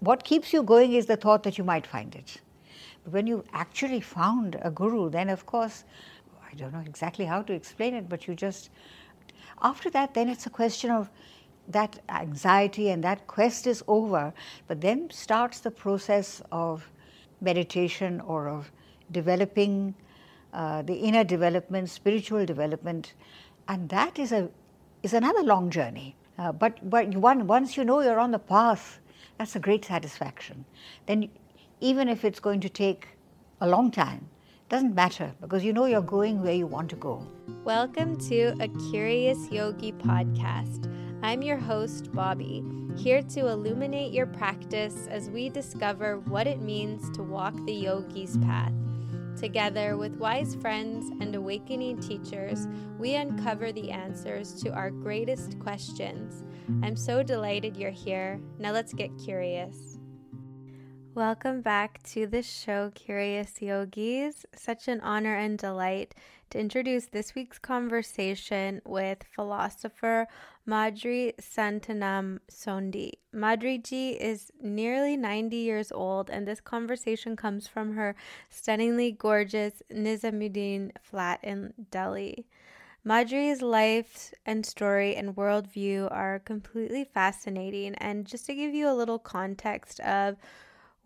what keeps you going is the thought that you might find it. But when you actually found a guru, then of course, I don't know exactly how to explain it, but you just, after that, then it's a question of that anxiety and that quest is over, but then starts the process of meditation or of developing uh, the inner development, spiritual development, and that is a is another long journey. Uh, but but one, once you know you're on the path, that's a great satisfaction. Then even if it's going to take a long time, doesn't matter because you know you're going where you want to go. Welcome to a Curious Yogi podcast. I'm your host, Bobbi, here to illuminate your practice as we discover what it means to walk the yogi's path. Together with wise friends and awakening teachers, we uncover the answers to our greatest questions. I'm so delighted you're here. Now let's get curious. Welcome back to the show, Curious Yogis. Such an honor and delight to introduce this week's conversation with philosopher Madhuri Santanam Sondhi. Madhuriji is nearly 90 years old, and this conversation comes from her stunningly gorgeous Nizamuddin flat in Delhi. Madhuri's life and story and worldview are completely fascinating. And just to give you a little context of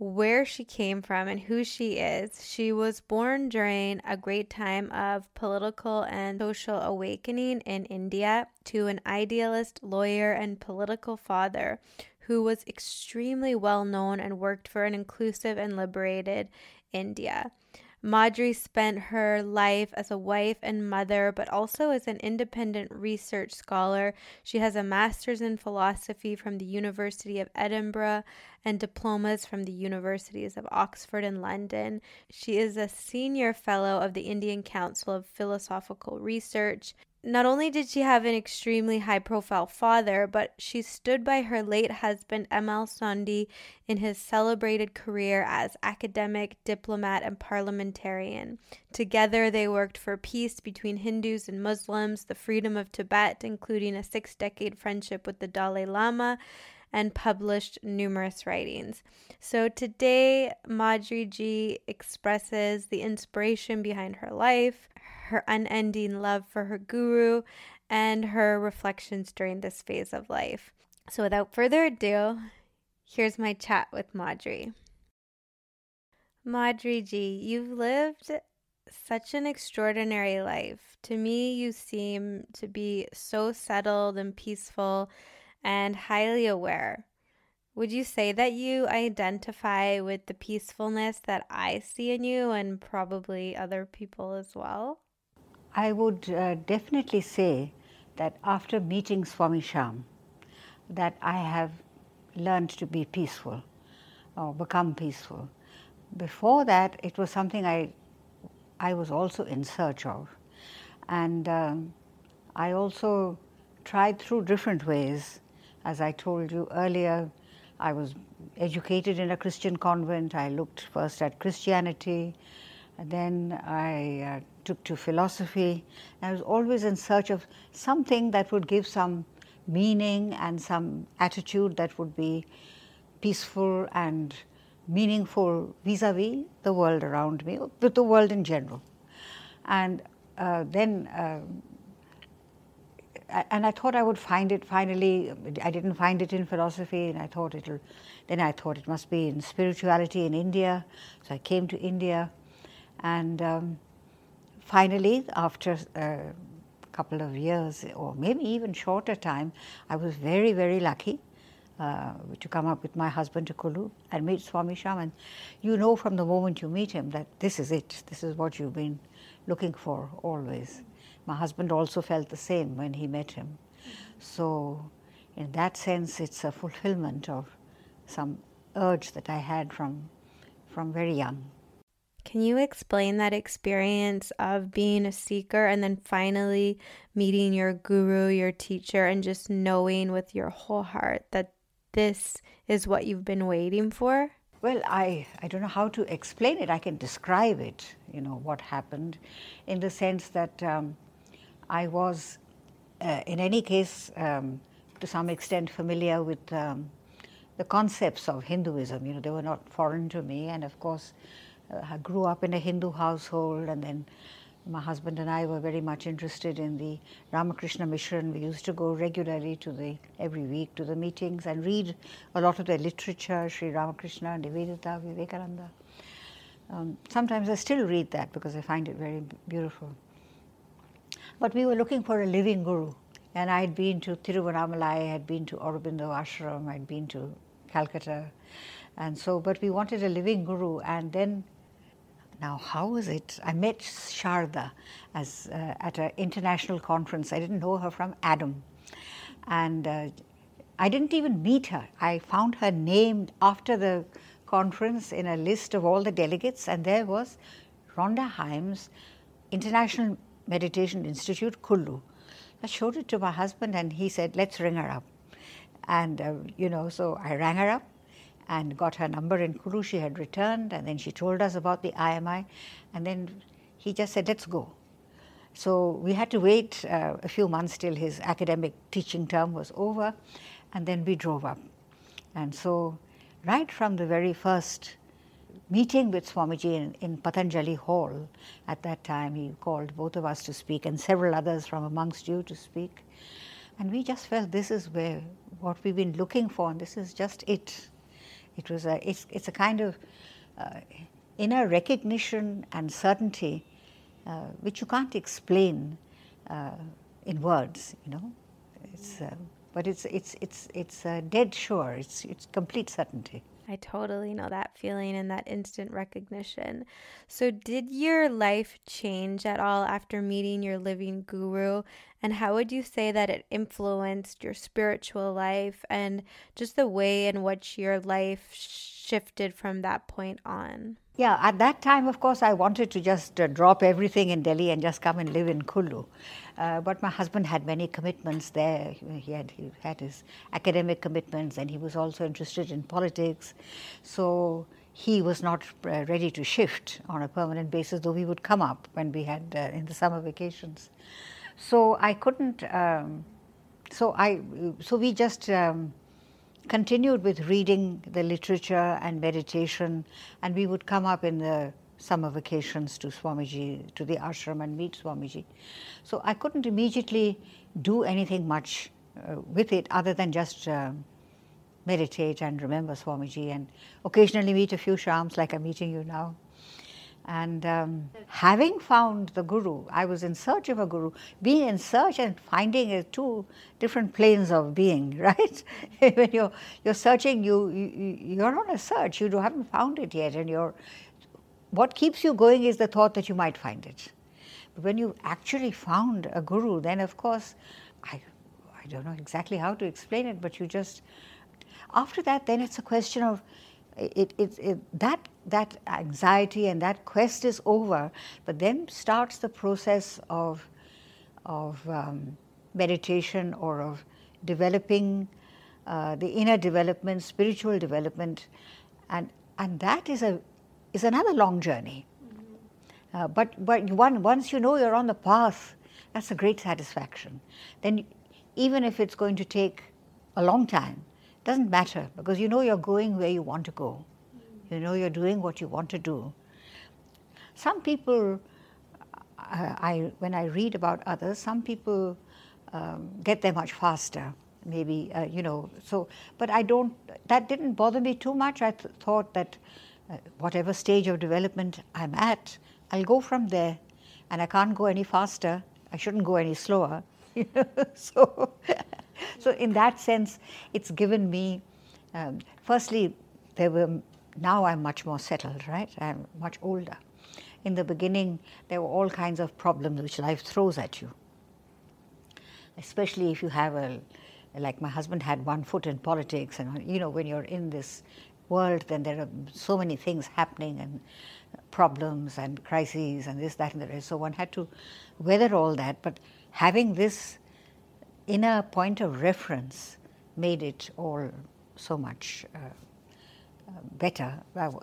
where she came from and who she is. She was born during a great time of political and social awakening in India to an idealist lawyer and political father who was extremely well known and worked for an inclusive and liberated India. Madhuri spent her life as a wife and mother, but also as an independent research scholar. She has a master's in philosophy from the University of Edinburgh and diplomas from the universities of Oxford and London. She is a senior fellow of the Indian Council of Philosophical Research not only did she have an extremely high profile father, but she stood by her late husband M.L. Sondhi in his celebrated career as academic, diplomat, and parliamentarian. Together, they worked for peace between Hindus and Muslims, the freedom of Tibet, including a six decade friendship with the Dalai Lama, and published numerous writings. So today, Madhuri Ji expresses the inspiration behind her life, her unending love for her guru, and her reflections during this phase of life. So, without further ado, here's my chat with Madhuri. Madhuri ji, you've lived such an extraordinary life. To me, you seem to be so settled and peaceful and highly aware. Would you say that you identify with the peacefulness that I see in you and probably other people as well? I would uh, definitely say that after meeting Swami Shyam, that I have learned to be peaceful or become peaceful. Before that, it was something I, I was also in search of. And um, I also tried through different ways. As I told you earlier, I was educated in a Christian convent. I looked first at Christianity, then I uh, took to philosophy. I was always in search of something that would give some meaning and some attitude that would be peaceful and meaningful vis-a-vis the world around me, with the world in general. And uh, then, uh, and I thought I would find it finally. I didn't find it in philosophy, and I thought it'll. Then I thought it must be in spirituality in India. So I came to India, and. Um, finally, after a couple of years, or maybe even shorter time, I was very, very lucky uh, to come up with my husband to Kullu and meet Swami Shaman. You know from the moment you meet him that this is it, this is what you've been looking for always. My husband also felt the same when he met him. So, in that sense, it's a fulfillment of some urge that I had from, from very young. Can you explain that experience of being a seeker and then finally meeting your guru, your teacher, and just knowing with your whole heart that this is what you've been waiting for? Well, I, I don't know how to explain it. I can describe it, you know, what happened in the sense that um, I was, uh, in any case, um, to some extent familiar with um, the concepts of Hinduism. You know, they were not foreign to me, and of course, I grew up in a Hindu household, and then my husband and I were very much interested in the Ramakrishna mission. We used to go regularly to the every week to the meetings and read a lot of their literature, Sri Ramakrishna, Nivedita, Vivekananda. Um, sometimes I still read that because I find it very beautiful. But we were looking for a living guru, and I had been to Tiruvannamalai, I had been to Aurobindo Ashram, I had been to Calcutta, and so. But we wanted a living guru, and then now, how was it? I met Sharda as, uh, at an international conference. I didn't know her from Adam. And uh, I didn't even meet her. I found her name after the conference in a list of all the delegates, and there was Rhonda Himes, International Meditation Institute, Kullu. I showed it to my husband, and he said, Let's ring her up. And, uh, you know, so I rang her up and got her number in Kullu. She had returned, and then she told us about the IMI, and then he just said, "Let's go." So we had to wait uh, a few months till his academic teaching term was over, and then we drove up. And so, right from the very first meeting with Swamiji in, in Patanjali Hall, at that time he called both of us to speak and several others from amongst you to speak. And we just felt this is where what we've been looking for, and this is just it. It was a, it's, it's a kind of uh, inner recognition and certainty uh, which you can't explain uh, in words, you know. It's, uh, but it's, it's, it's, it's dead sure, it's, it's complete certainty. I totally know that feeling and that instant recognition. So, did your life change at all after meeting your living guru? And how would you say that it influenced your spiritual life and just the way in which your life shifted from that point on? Yeah, at that time, of course, I wanted to just uh, drop everything in Delhi and just come and live in Kullu. Uh, but my husband had many commitments there. He had, he had his academic commitments and he was also interested in politics. So he was not uh, ready to shift on a permanent basis, though we would come up when we had uh, in the summer vacations. So I couldn't. Um, so I. So we just. Um, continued with reading the literature and meditation, and we would come up in the summer vacations to Swamiji, to the ashram and meet Swamiji. So I couldn't immediately do anything much uh, with it other than just uh, meditate and remember Swamiji and occasionally meet a few shams like I'm meeting you now. And um, having found the guru, I was in search of a guru. Being in search and finding is two different planes of being, right? when you're you're searching, you, you you're on a search. You haven't found it yet, and you're what keeps you going is the thought that you might find it. But when you actually found a guru, then of course, I I don't know exactly how to explain it, but you just after that, then it's a question of it, it, it, that, that anxiety and that quest is over, but then starts the process of, of um, meditation or of developing uh, the inner development, spiritual development, and, and that is, a, is another long journey. Mm-hmm. Uh, but but one, once you know you're on the path, that's a great satisfaction. Then, even if it's going to take a long time, doesn't matter because you know you're going where you want to go. You know you're doing what you want to do. Some people, I, I when I read about others, some people um, get there much faster. Maybe uh, you know. So, but I don't. That didn't bother me too much. I th- thought that uh, whatever stage of development I'm at, I'll go from there, and I can't go any faster. I shouldn't go any slower. so so in that sense, it's given me, um, firstly, there were, now I'm much more settled, right? I'm much older. In the beginning, there were all kinds of problems which life throws at you. Especially if you have a, like my husband had one foot in politics, and you know, when you're in this world, then there are so many things happening and problems and crises and this, that, and the rest. So one had to weather all that. But having this inner point of reference made it all so much uh, uh, better.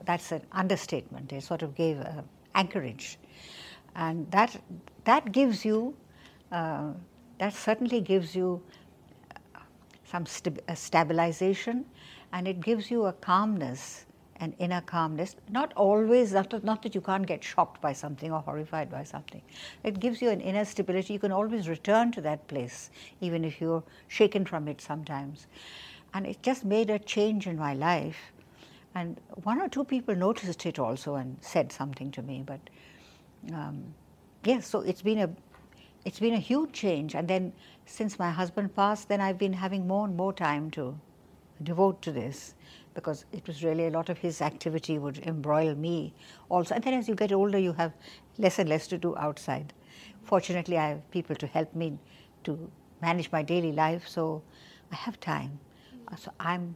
that's an understatement. It sort of gave uh, anchorage, and that that gives you uh, that certainly gives you uh, some stabilization, and it gives you a calmness an inner calmness. Not always, not, not that you can't get shocked by something or horrified by something. It gives you an inner stability. You can always return to that place, even if you're shaken from it sometimes. And it just made a change in my life. And one or two people noticed it also and said something to me. But um, yes, so it's been a it's been a huge change. And then since my husband passed, then I've been having more and more time to devote to this because it was really a lot of his activity would embroil me also. And then as you get older, you have less and less to do outside. Fortunately, I have people to help me to manage my daily life, so I have time. So I'm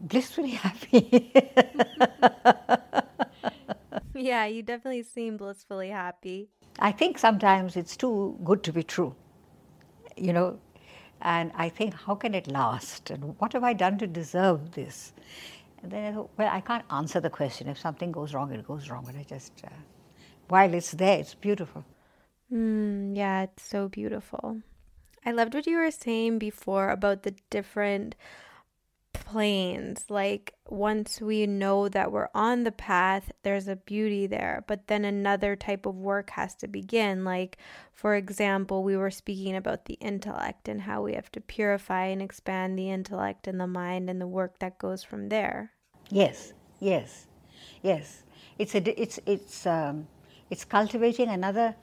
blissfully happy. yeah, you definitely seem blissfully happy. I think sometimes it's too good to be true. You know, and I think, how can it last? And what have I done to deserve this? And then I well, I can't answer the question. If something goes wrong, it goes wrong. And I just, uh, while it's there, it's beautiful. Mm, yeah, it's so beautiful. I loved what you were saying before about the different planes. Like once we know that we're on the path, there's a beauty there. But then another type of work has to begin. Like, for example, we were speaking about the intellect and how we have to purify and expand the intellect and the mind and the work that goes from there. Yes, yes, yes. It's a, it's it's um, it's cultivating another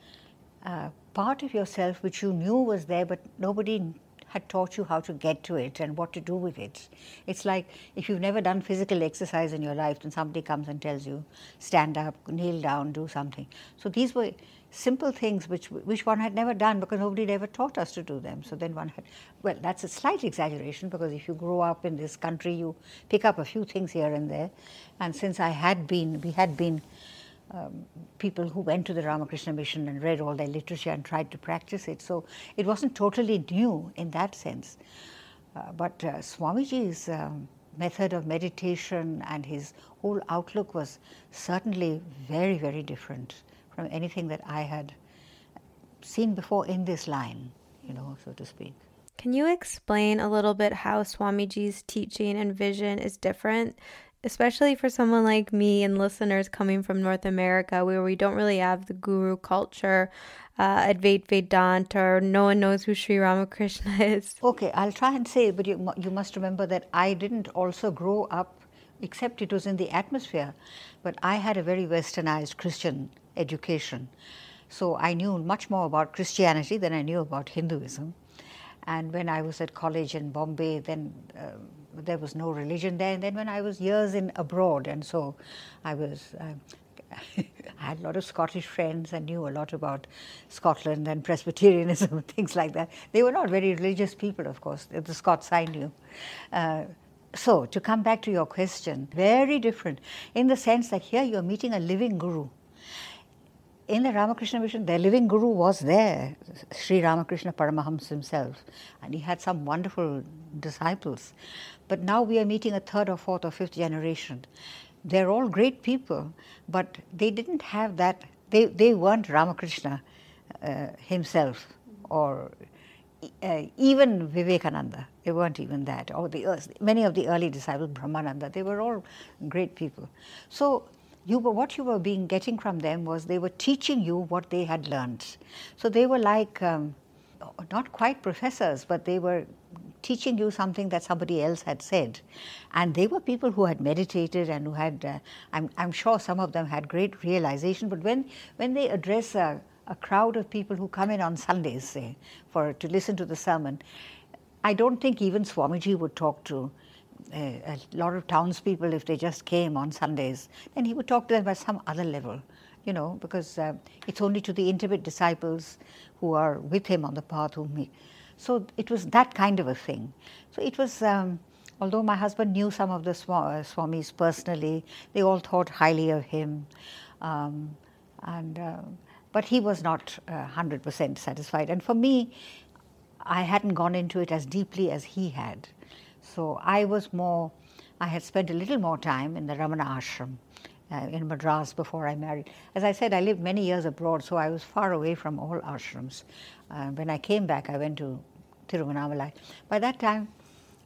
uh, part of yourself which you knew was there, but nobody had taught you how to get to it and what to do with it. It's like if you've never done physical exercise in your life, then somebody comes and tells you, stand up, kneel down, do something. So these were simple things which which one had never done because nobody had ever taught us to do them. So then one had, well, that's a slight exaggeration because if you grow up in this country, you pick up a few things here and there. And since I had been, we had been um, people who went to the Ramakrishna mission and read all their literature and tried to practice it. So it wasn't totally new in that sense. Uh, but uh, Swamiji's um, method of meditation and his whole outlook was certainly very, very different from anything that I had seen before in this line, you know, so to speak. Can you explain a little bit how Swamiji's teaching and vision is different especially for someone like me and listeners coming from North America, where we don't really have the guru culture, uh, Advait Vedanta, or no one knows who Sri Ramakrishna is. Okay, I'll try and say, but you, you must remember that I didn't also grow up, except it was in the atmosphere, but I had a very westernized Christian education. So I knew much more about Christianity than I knew about Hinduism. And when I was at college in Bombay, then uh, there was no religion there. And then when I was years in abroad, and so I was. Uh, I had a lot of Scottish friends and knew a lot about Scotland and Presbyterianism and things like that. They were not very religious people, of course, the Scots I knew. Uh, so, to come back to your question, very different in the sense that here you're meeting a living guru in the Ramakrishna mission, their living guru was there, Sri Ramakrishna Paramahamsa himself, and he had some wonderful disciples. But now we are meeting a third or fourth or fifth generation. They're all great people, but they didn't have that, they, they weren't Ramakrishna uh, himself or uh, even Vivekananda. They weren't even that. Or the, many of the early disciples, Brahmananda, they were all great people. So you were what you were being getting from them was they were teaching you what they had learned. So they were like um, not quite professors, but they were teaching you something that somebody else had said. And they were people who had meditated and who had, uh, I'm, I'm, sure some of them had great realization, but when, when they address a, a crowd of people who come in on Sundays, say, for, to listen to the sermon, I don't think even Swamiji would talk to a, lot of townspeople, if they just came on Sundays, then he would talk to them at some other level, you know, because uh, it's only to the intimate disciples who are with him on the path whom he. So it was that kind of a thing. So it was. Um, although my husband knew some of the uh, Swamis personally, they all thought highly of him. Um, and, uh, but he was not uh, 100% satisfied. And for me, I hadn't gone into it as deeply as he had. So I was more, I had spent a little more time in the Ramana ashram uh, in Madras before I married. As I said, I lived many years abroad, so I was far away from all ashrams. Uh, when I came back, I went to Tiruvannamalai. By that time,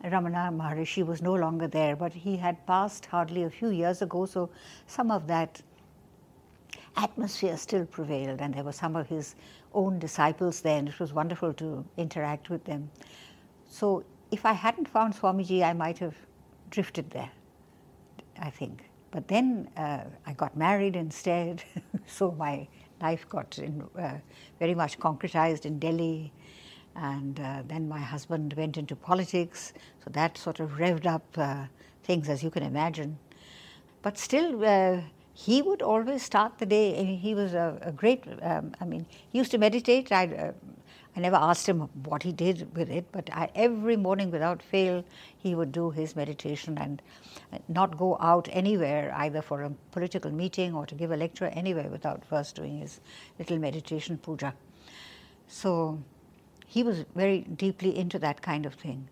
Ramana Maharishi was no longer there, but he had passed hardly a few years ago, so some of that atmosphere still prevailed, and there were some of his own disciples there, and it was wonderful to interact with them. So, if I hadn't found Swamiji, I might have drifted there, I think. But then uh, I got married instead, so my life got in, uh, very much concretized in Delhi. And uh, then my husband went into politics, so that sort of revved up uh, things, as you can imagine. But still, uh, he would always start the day. He was a, a great, um, I mean, he used to meditate. I, I never asked him what he did with it, but I, every morning without fail, he would do his meditation and not go out anywhere, either for a political meeting or to give a lecture anywhere without first doing his little meditation puja. So he was very deeply into that kind of thing.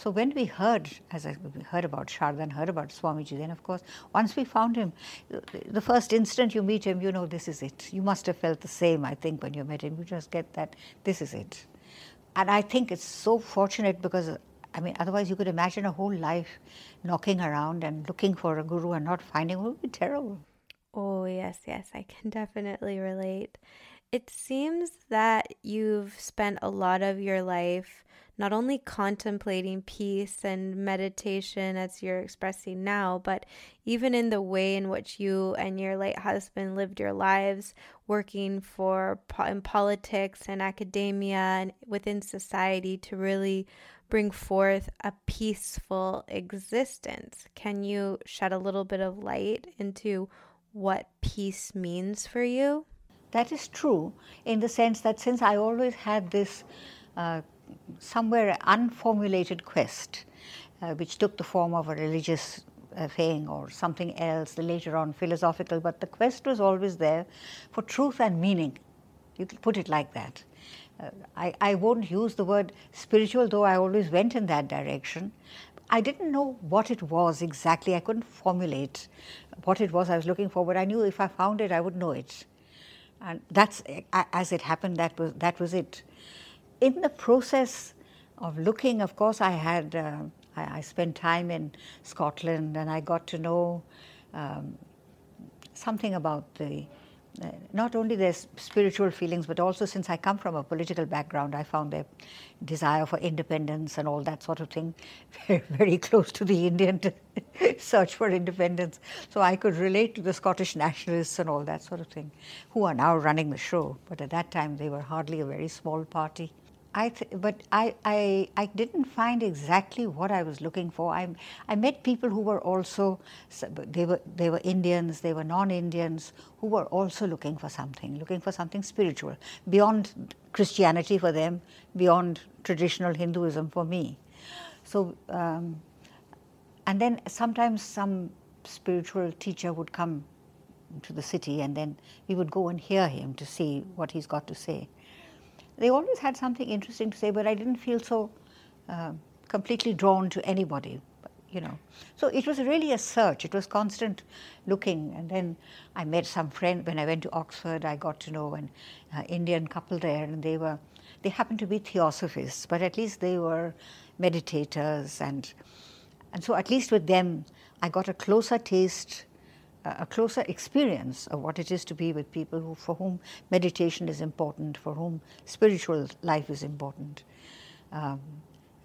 So when we heard, as I heard about Sharda and heard about Swamiji, then of course, once we found him, the first instant you meet him, you know this is it. You must have felt the same, I think, when you met him. You just get that this is it. And I think it's so fortunate because, I mean, otherwise you could imagine a whole life knocking around and looking for a guru and not finding it would be terrible. Oh, yes, yes, I can definitely relate. It seems that you've spent a lot of your life not only contemplating peace and meditation as you're expressing now, but even in the way in which you and your late husband lived your lives, working for in politics and academia and within society to really bring forth a peaceful existence. Can you shed a little bit of light into what peace means for you? That is true in the sense that since I always had this uh, somewhere an unformulated quest, uh, which took the form of a religious uh, thing or something else, later on philosophical, but the quest was always there for truth and meaning. You could put it like that. Uh, I, I won't use the word spiritual, though I always went in that direction. I didn't know what it was exactly. I couldn't formulate what it was I was looking for, but I knew if I found it, I would know it and that's as it happened. That was that was it. In the process of looking, of course, I had uh, I, I, spent time in Scotland, and I got to know um, something about the uh, not only their spiritual feelings, but also since I come from a political background, I found their desire for independence and all that sort of thing very, very close to the Indian search for independence. So I could relate to the Scottish nationalists and all that sort of thing, who are now running the show. But at that time, they were hardly a very small party. I th- but I, I, I didn't find exactly what I was looking for. I, I met people who were also, they were, they were Indians, they were non Indians, who were also looking for something, looking for something spiritual, beyond Christianity for them, beyond traditional Hinduism for me. So, um, and then sometimes some spiritual teacher would come to the city, and then we would go and hear him to see what he's got to say they always had something interesting to say, but I didn't feel so uh, completely drawn to anybody, you know. So it was really a search. It was constant looking. And then I met some friend when I went to Oxford. I got to know an uh, Indian couple there, and they were they happened to be theosophists, but at least they were meditators, and and so at least with them, I got a closer taste a closer experience of what it is to be with people who, for whom meditation is important, for whom spiritual life is important. Um,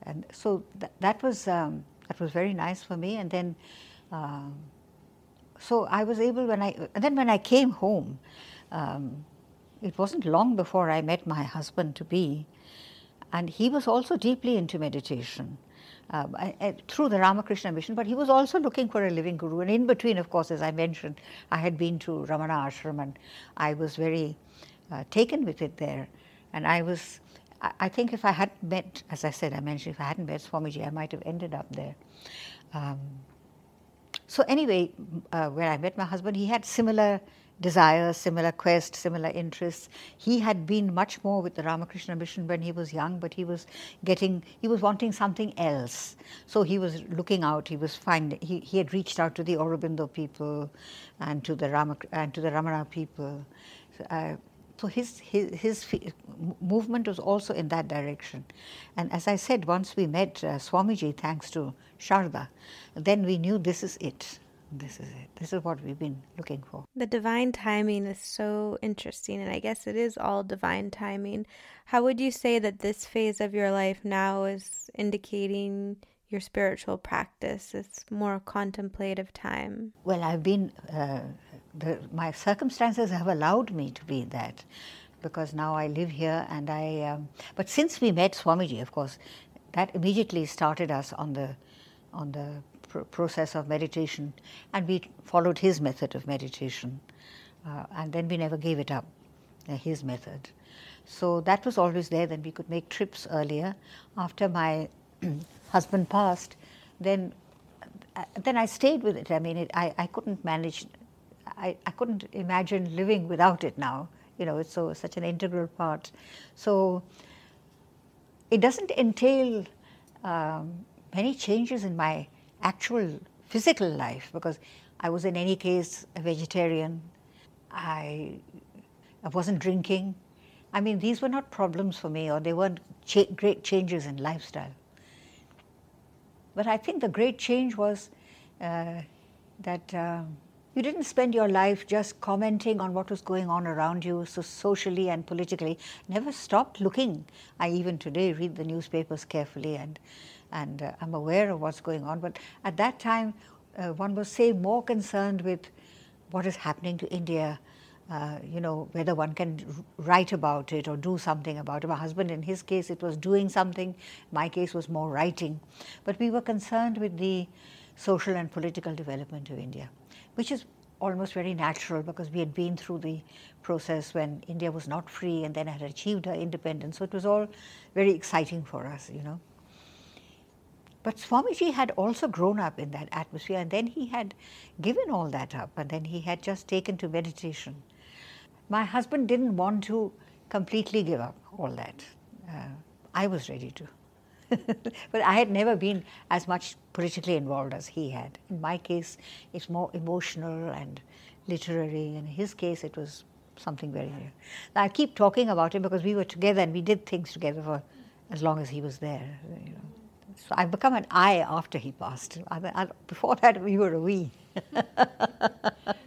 and so th- that was um, that was very nice for me. And then, uh, so I was able when I and then when I came home, um, it wasn't long before I met my husband to be, and he was also deeply into meditation uh, through the Ramakrishna mission, but he was also looking for a living guru. And in between, of course, as I mentioned, I had been to Ramana Ashram and I was very uh, taken with it there. And I was, I, think if I hadn't met, as I said, I mentioned, if I hadn't met Swamiji, I might have ended up there. Um, so, anyway, uh, where I met my husband, he had similar desires, similar quests, similar interests. He had been much more with the Ramakrishna mission when he was young, but he was getting, he was wanting something else. So he was looking out. He was finding. He, he had reached out to the Aurobindo people, and to the Rama and to the Ramana people. Uh, So his, his, his movement was also in that direction. And as I said, once we met uh, Swamiji, thanks to Sharda, then we knew this is it. This is it. This is what we've been looking for. The divine timing is so interesting, and I guess it is all divine timing. How would you say that this phase of your life now is indicating your spiritual practice? It's more contemplative time. Well, I've been, uh, the, my circumstances have allowed me to be that because now I live here and I, um, but since we met Swamiji, of course, that immediately started us on the, on the pr- process of meditation and we followed his method of meditation. Uh, and then we never gave it up, uh, his method. So that was always there. Then we could make trips earlier. After my husband passed, then uh, then I stayed with it. I mean, it, I, I couldn't manage, I, I couldn't imagine living without it now. You know, it's so such an integral part. So it doesn't entail um, many changes in my actual physical life because I was in any case a vegetarian. I, I wasn't drinking. I mean, these were not problems for me, or they weren't cha- great changes in lifestyle. But I think the great change was uh, that uh, you didn't spend your life just commenting on what was going on around you, so socially and politically. Never stopped looking. I even today read the newspapers carefully, and and uh, I'm aware of what's going on. But at that time, uh, one was say more concerned with what is happening to India uh, you know, whether one can write about it or do something about it. My husband, in his case, it was doing something. My case was more writing. But we were concerned with the social and political development of India, which is almost very natural because we had been through the process when India was not free and then had achieved her independence. So it was all very exciting for us, you know. But Swamiji had also grown up in that atmosphere and then he had given all that up and then he had just taken to meditation my husband didn't want to completely give up all that. Uh, I was ready to. but I had never been as much politically involved as he had. In my case, it's more emotional and literary. In his case, it was something very real. I keep talking about it because we were together and we did things together for as long as he was there. You know. So I've become an I after he passed. I, I, before that, we were a we.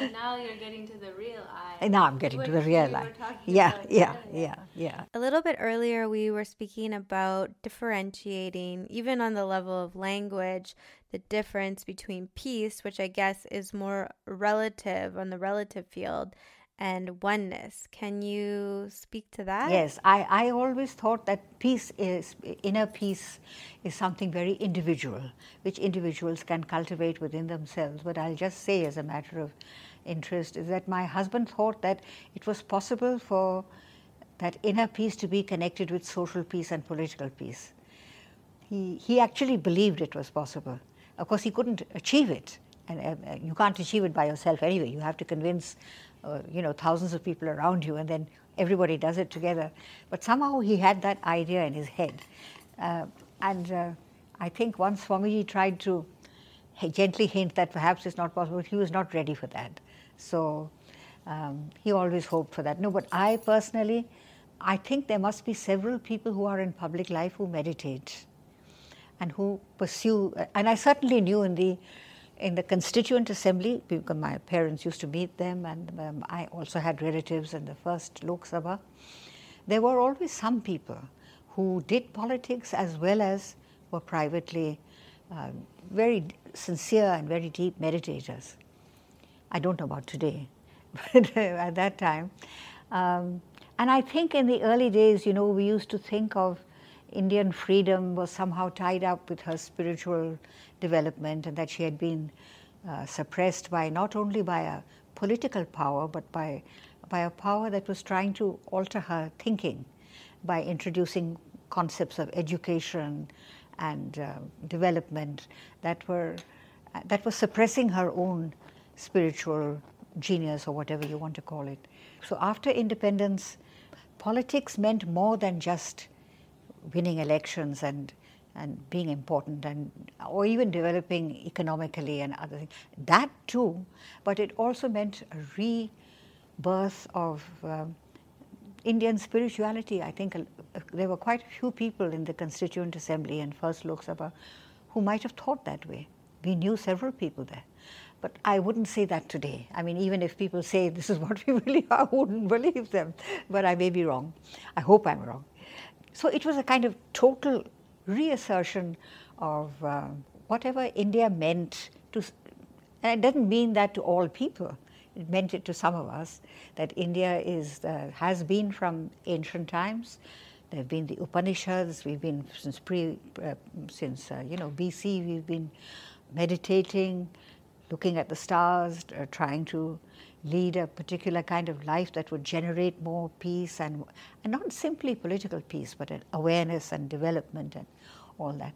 And now you're getting to the real I. Now I'm getting to the real I. Yeah, yeah, yeah, yeah. A little bit earlier, we were speaking about differentiating, even on the level of language, the difference between peace, which I guess is more relative on the relative field, and oneness. Can you speak to that? Yes, I, I always thought that peace is, inner peace is something very individual, which individuals can cultivate within themselves. But I'll just say, as a matter of interest, is that my husband thought that it was possible for that inner peace to be connected with social peace and political peace. He, he actually believed it was possible. Of course, he couldn't achieve it. And you can't achieve it by yourself anyway. You have to convince you know, thousands of people around you, and then everybody does it together. But somehow he had that idea in his head. Uh, and uh, I think once Swamiji tried to gently hint that perhaps it's not possible, he was not ready for that. So um, he always hoped for that. No, but I personally, I think there must be several people who are in public life who meditate and who pursue, and I certainly knew in the in the constituent assembly, because my parents used to meet them, and um, I also had relatives in the first Lok Sabha, there were always some people who did politics as well as were privately uh, very sincere and very deep meditators. I don't know about today, but at that time. Um, and I think in the early days, you know, we used to think of Indian freedom was somehow tied up with her spiritual development and that she had been uh, suppressed by not only by a political power but by, by a power that was trying to alter her thinking by introducing concepts of education and uh, development that were uh, that was suppressing her own spiritual genius or whatever you want to call it. So after independence, politics meant more than just winning elections and and being important and or even developing economically and other things that too but it also meant a rebirth of um, Indian spirituality. I think uh, there were quite a few people in the Constituent Assembly and First Lok Sabha who might have thought that way. We knew several people there. But I wouldn't say that today. I mean, even if people say this is what we really are, I wouldn't believe them. But I may be wrong. I hope I'm wrong. So it was a kind of total reassertion of uh, whatever India meant to, and it doesn't mean that to all people. It meant it to some of us that India is uh, has been from ancient times. There have been the Upanishads. We've been since pre uh, since uh, you know BC. We've been meditating, looking at the stars, uh, trying to lead a particular kind of life that would generate more peace and and not simply political peace, but awareness and development and all that.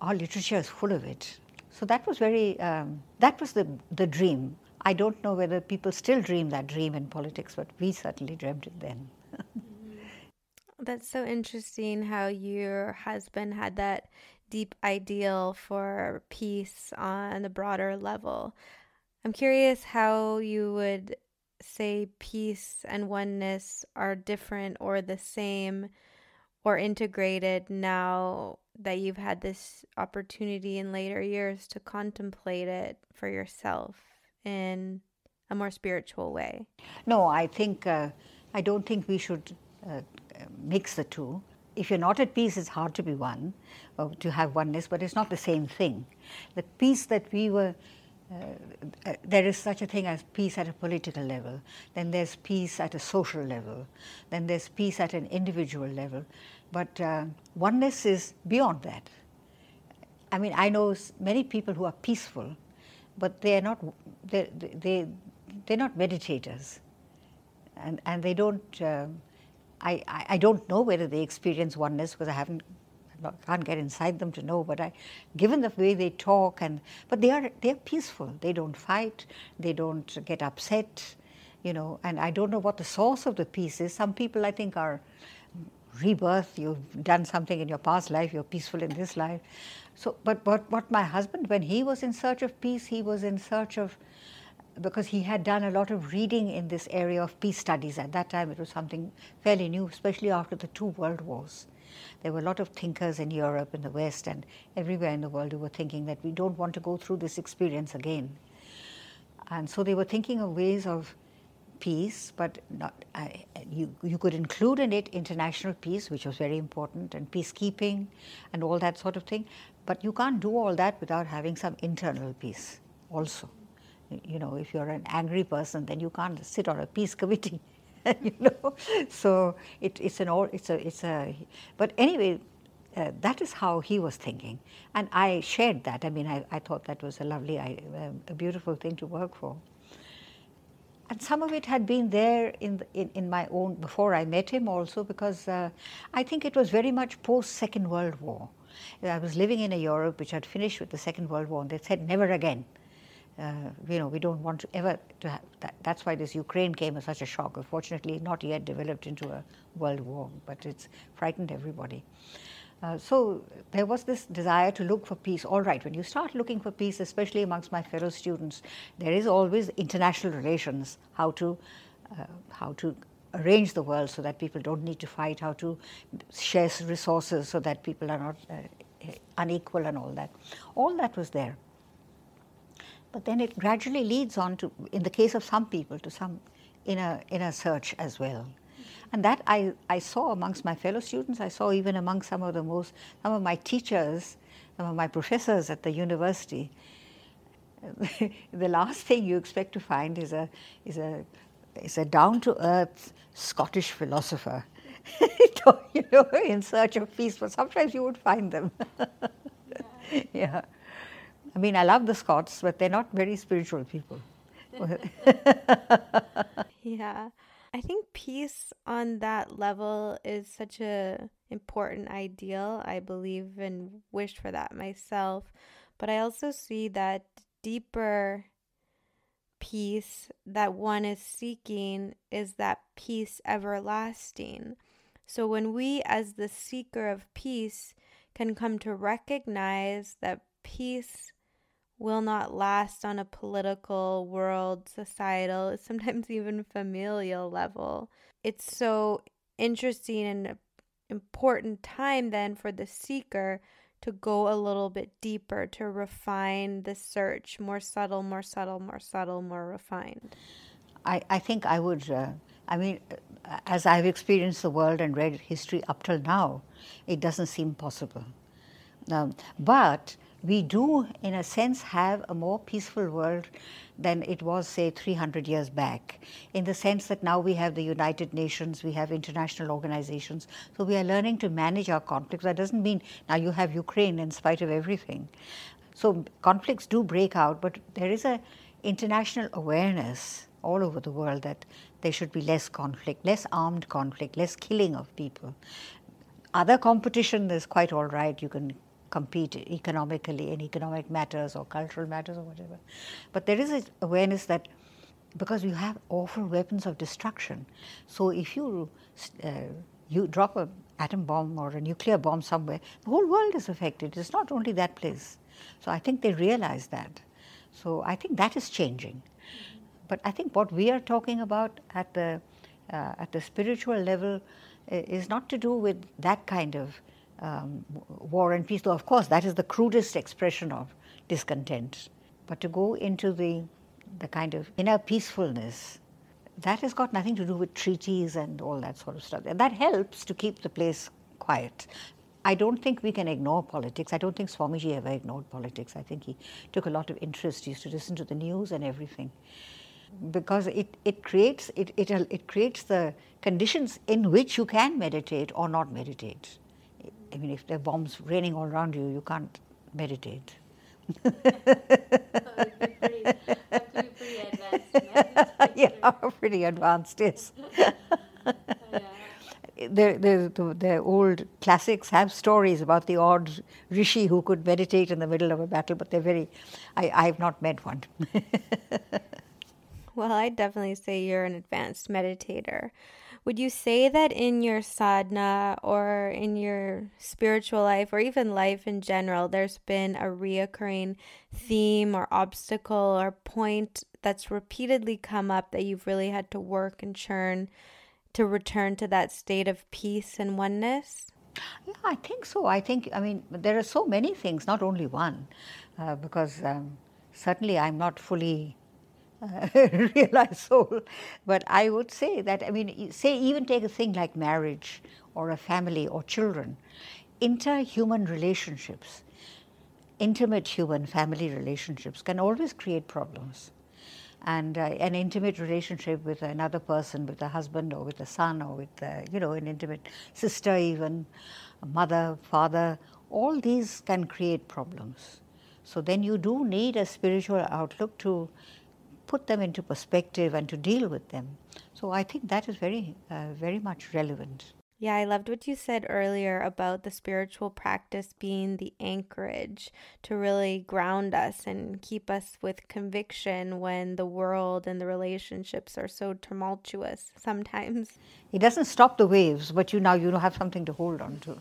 Our literature is full of it. So that was very um, that was the the dream I don't know whether people still dream that dream in politics, but we certainly dreamt it then. That's so interesting how your husband had that deep ideal for peace on the broader level. I'm curious how you would say peace and oneness are different or the same or integrated now that you've had this opportunity in later years to contemplate it for yourself in a more spiritual way? No, I think uh, I don't think we should uh, mix the two. If you're not at peace, it's hard to be one, or to have oneness, but it's not the same thing. The peace that we were uh, uh, there is such a thing as peace at a political level, then there's peace at a social level, then there's peace at an individual level. But uh, oneness is beyond that. I mean, I know many people who are peaceful, but they are not they they they're not meditators, and and they don't. Uh, I, I, I don't know whether they experience oneness because I haven't can't get inside them to know. But I, given the way they talk and but they are they are peaceful. They don't fight. They don't get upset. You know, and I don't know what the source of the peace is. Some people I think are rebirth. You've done something in your past life. You're peaceful in this life. So, but, but what my husband, when he was in search of peace, he was in search of, because he had done a lot of reading in this area of peace studies. At that time, it was something fairly new, especially after the two world wars. There were a lot of thinkers in Europe, in the West, and everywhere in the world who were thinking that we don't want to go through this experience again. And so they were thinking of ways of peace, but not, uh, you, you could include in it international peace, which was very important, and peacekeeping and all that sort of thing. But you can't do all that without having some internal peace also. You know, if you're an angry person, then you can't sit on a peace committee. you know, so it, it's an all it's a it's a. But anyway, uh, that is how he was thinking, and I shared that. I mean, I, I thought that was a lovely, uh, a beautiful thing to work for. And some of it had been there in, the, in, in my own before I met him also because uh, I think it was very much post Second World War. I was living in a Europe which had finished with the Second World War, and they said never again. Uh, you know, we don't want to ever to have that. That's why this Ukraine came as such a shock. Unfortunately, not yet developed into a world war, but it's frightened everybody. Uh, so there was this desire to look for peace. All right, when you start looking for peace, especially amongst my fellow students, there is always international relations, how to, uh, how to arrange the world so that people don't need to fight, how to share resources so that people are not uh, unequal and all that. All that was there. But then it gradually leads on to, in the case of some people, to some inner, inner search as well. And that I, I saw amongst my fellow students, I saw even among some of the most, some of my teachers, some of my professors at the university. the last thing you expect to find is a, is a is a down to earth Scottish philosopher, you know, in search of peace. But sometimes you would find them. yeah. yeah. I mean, I love the Scots, but they're not very spiritual people. yeah. I think peace on that level is such a important ideal. I believe and wish for that myself. But I also see that deeper peace that one is seeking is that peace everlasting. So when we, as the seeker of peace, can come to recognize that peace will not last on a political, world, societal, sometimes even familial level. It's so interesting and important time then for the seeker to go a little bit deeper, to refine the search, more subtle, more subtle, more subtle, more refined. I, I think I would, uh, I mean, as I've experienced the world and read history up till now, it doesn't seem possible. Um, but we do, in a sense, have a more peaceful world than it was, say, 300 years back, in the sense that now we have the United Nations, we have international organizations, so we are learning to manage our conflicts. That doesn't mean now you have Ukraine in spite of everything. So conflicts do break out, but there is an international awareness all over the world that there should be less conflict, less armed conflict, less killing of people. Other competition is quite all right. You can compete economically in economic matters or cultural matters or whatever. But there is an awareness that because you have awful weapons of destruction, so if you uh, you drop an atom bomb or a nuclear bomb somewhere, the whole world is affected. It's not only that place. So I think they realize that. So I think that is changing. But I think what we are talking about at the uh, at the spiritual level uh, is not to do with that kind of um, war and peace, though of course that is the crudest expression of discontent. But to go into the, the kind of inner peacefulness, that has got nothing to do with treaties and all that sort of stuff. And that helps to keep the place quiet. I don't think we can ignore politics. I don't think Swamiji ever ignored politics. I think he took a lot of interest. He used to listen to the news and everything. Because it, it creates it, it, it creates the conditions in which you can meditate or not meditate. I mean, if there are bombs raining all around you, you can't meditate. yeah, pretty advanced, yes. The, the, the, the, old classics have stories about the odd rishi who could meditate in the middle of a battle, but they're very, I, I've not met one. well, I definitely say you're an advanced meditator. Would you say that in your sadhana or in your spiritual life or even life in general, there's been a reoccurring theme or obstacle or point that's repeatedly come up that you've really had to work and churn to return to that state of peace and oneness? Yeah, I think so. I think, I mean, there are so many things, not only one, uh, because um, certainly I'm not fully realized soul. But I would say that, I mean, say even take a thing like marriage or a family or children, interhuman relationships, intimate human family relationships can always create problems. And uh, an intimate relationship with another person, with a husband or with a son or with, uh, you know, an intimate sister, even mother, father, all these can create problems. So then you do need a spiritual outlook to put them into perspective and to deal with them. So I think that is very, uh, very much relevant. Yeah, I loved what you said earlier about the spiritual practice being the anchorage to really ground us and keep us with conviction when the world and the relationships are so tumultuous sometimes. It doesn't stop the waves, but you now you have something to hold on to.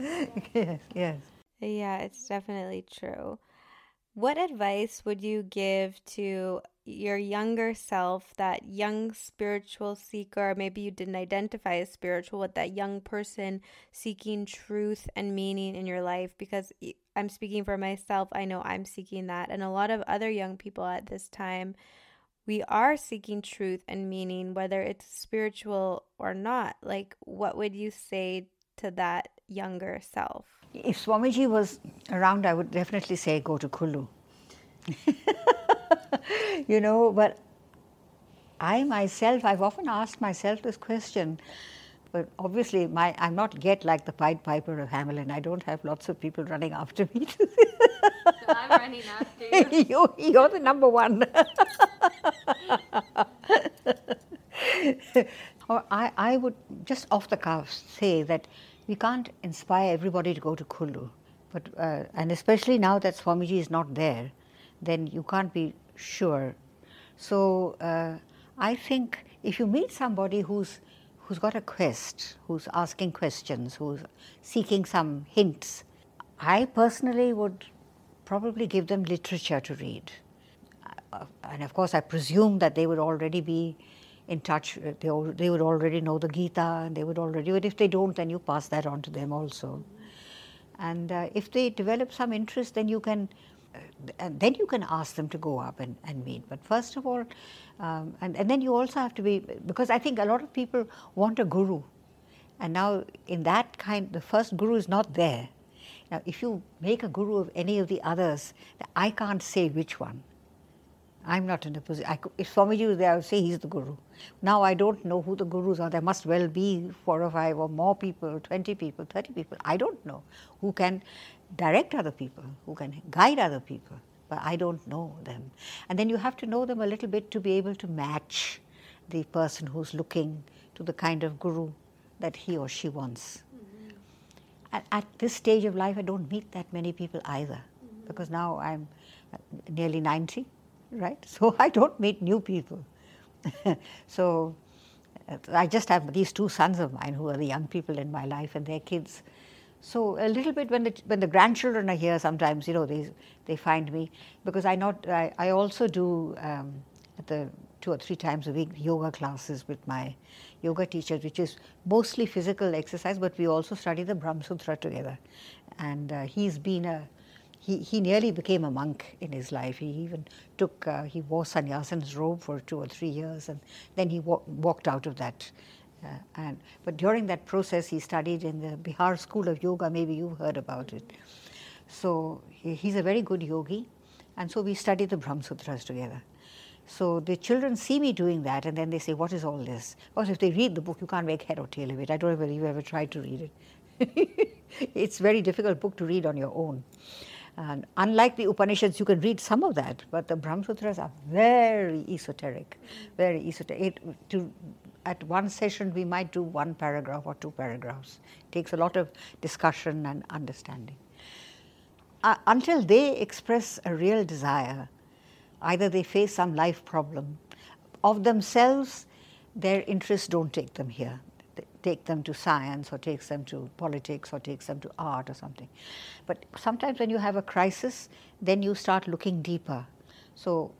yes, yes. Yeah, it's definitely true. What advice would you give to your younger self, that young spiritual seeker, maybe you didn't identify as spiritual, with that young person seeking truth and meaning in your life? Because I'm speaking for myself, I know I'm seeking that, and a lot of other young people at this time. We are seeking truth and meaning, whether it's spiritual or not. Like, what would you say to that younger self? If Swamiji was around, I would definitely say go to Kullu. you know, but I myself, I've often asked myself this question, but obviously my, I'm not yet like the Pied Piper of Hamelin. I don't have lots of people running after me. so I'm running after you. you you're the number one. or I, I would just off the cuff say that we can't inspire everybody to go to Kullu. But, uh, and especially now that Swamiji is not there, then you can't be sure. So uh, I think if you meet somebody who's who's got a quest, who's asking questions, who's seeking some hints, I personally would probably give them literature to read. Uh, and of course, I presume that they would already be in touch, uh, they, they would already know the Gita and they would already, but if they don't, then you pass that on to them also. And uh, if they develop some interest, then you can, uh, and then you can ask them to go up and, and meet. But first of all, um, and, and then you also have to be, because I think a lot of people want a guru. And now, in that kind, the first guru is not there. Now, if you make a guru of any of the others, I can't say which one. I'm not in a position. I, if Swamiji was there, I would say he's the guru. Now I don't know who the gurus are. There must well be four or five or more people, 20 people, 30 people. I don't know who can direct other people, who can guide other people, but I don't know them. And then you have to know them a little bit to be able to match the person who's looking to the kind of guru that he or she wants. Mm-hmm. At, at, this stage of life, I don't meet that many people either, mm-hmm. because now I'm nearly 90 right? So I don't meet new people. so I just have these two sons of mine who are the young people in my life and their kids. So a little bit when the when the grandchildren are here, sometimes you know they they find me because I not I, I also do um, at the two or three times a week yoga classes with my yoga teachers, which is mostly physical exercise, but we also study the Brahma Sutra together. And uh, he's been a he, he nearly became a monk in his life. He even took, uh, he wore sannyasin's robe for two or three years and then he wa- walked out of that. Uh, and, but during that process, he studied in the Bihar School of Yoga. Maybe you've heard about it. So he, he's a very good yogi. And so we study the Brahma Sutras together. So the children see me doing that and then they say, What is all this? Because if they read the book, you can't make head or tail of it. I don't know whether you've ever tried to read it. it's a very difficult book to read on your own. And unlike the Upanishads, you can read some of that, but the Brahma Sutras are very esoteric, very esoteric. It, to, at one session, we might do one paragraph or two paragraphs. It takes a lot of discussion and understanding. Uh, until they express a real desire, either they face some life problem, of themselves, their interests don't take them here take them to science or takes them to politics or takes them to art or something. But sometimes when you have a crisis, then you start looking deeper. So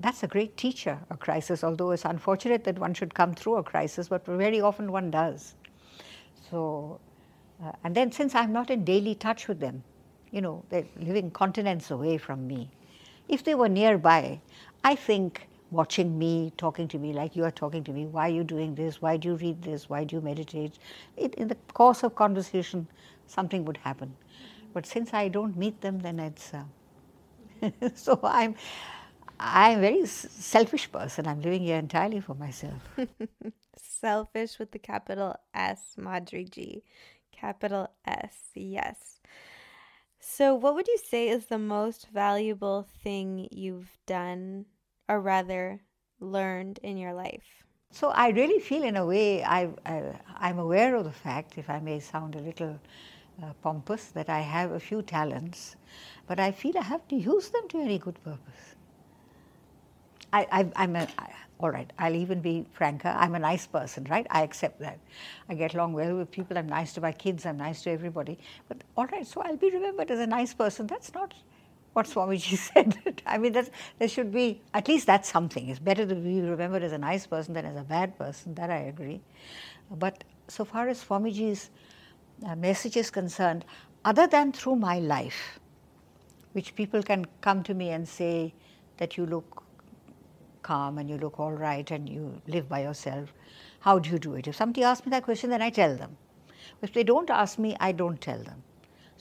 that's a great teacher, a crisis, although it's unfortunate that one should come through a crisis, but very often one does. So, uh, and then since I'm not in daily touch with them, you know, they're living continents away from me. If they were nearby, I think watching me, talking to me like you are talking to me. Why are you doing this? Why do you read this? Why do you meditate? It, in the course of conversation, something would happen. But since I don't meet them, then it's uh, so I'm I'm a very selfish person. I'm living here entirely for myself. selfish with the capital S, Madhuri Ji. Capital S, yes. So, what would you say is the most valuable thing you've done or rather learned in your life? So I really feel, in a way, I, am aware of the fact, if I may sound a little uh, pompous, that I have a few talents, but I feel I have to use them to any good purpose. I, am all right, I'll even be franker, I'm a nice person, right? I accept that. I get along well with people, I'm nice to my kids, I'm nice to everybody. But all right, so I'll be remembered as a nice person. That's not what Swamiji said. I mean, there should be, at least that's something. It's better to be remembered as a nice person than as a bad person, that I agree. But so far as Swamiji's uh, message is concerned, other than through my life, which people can come to me and say that you look calm and you look all right and you live by yourself, how do you do it? If somebody asks me that question, then I tell them. If they don't ask me, I don't tell them.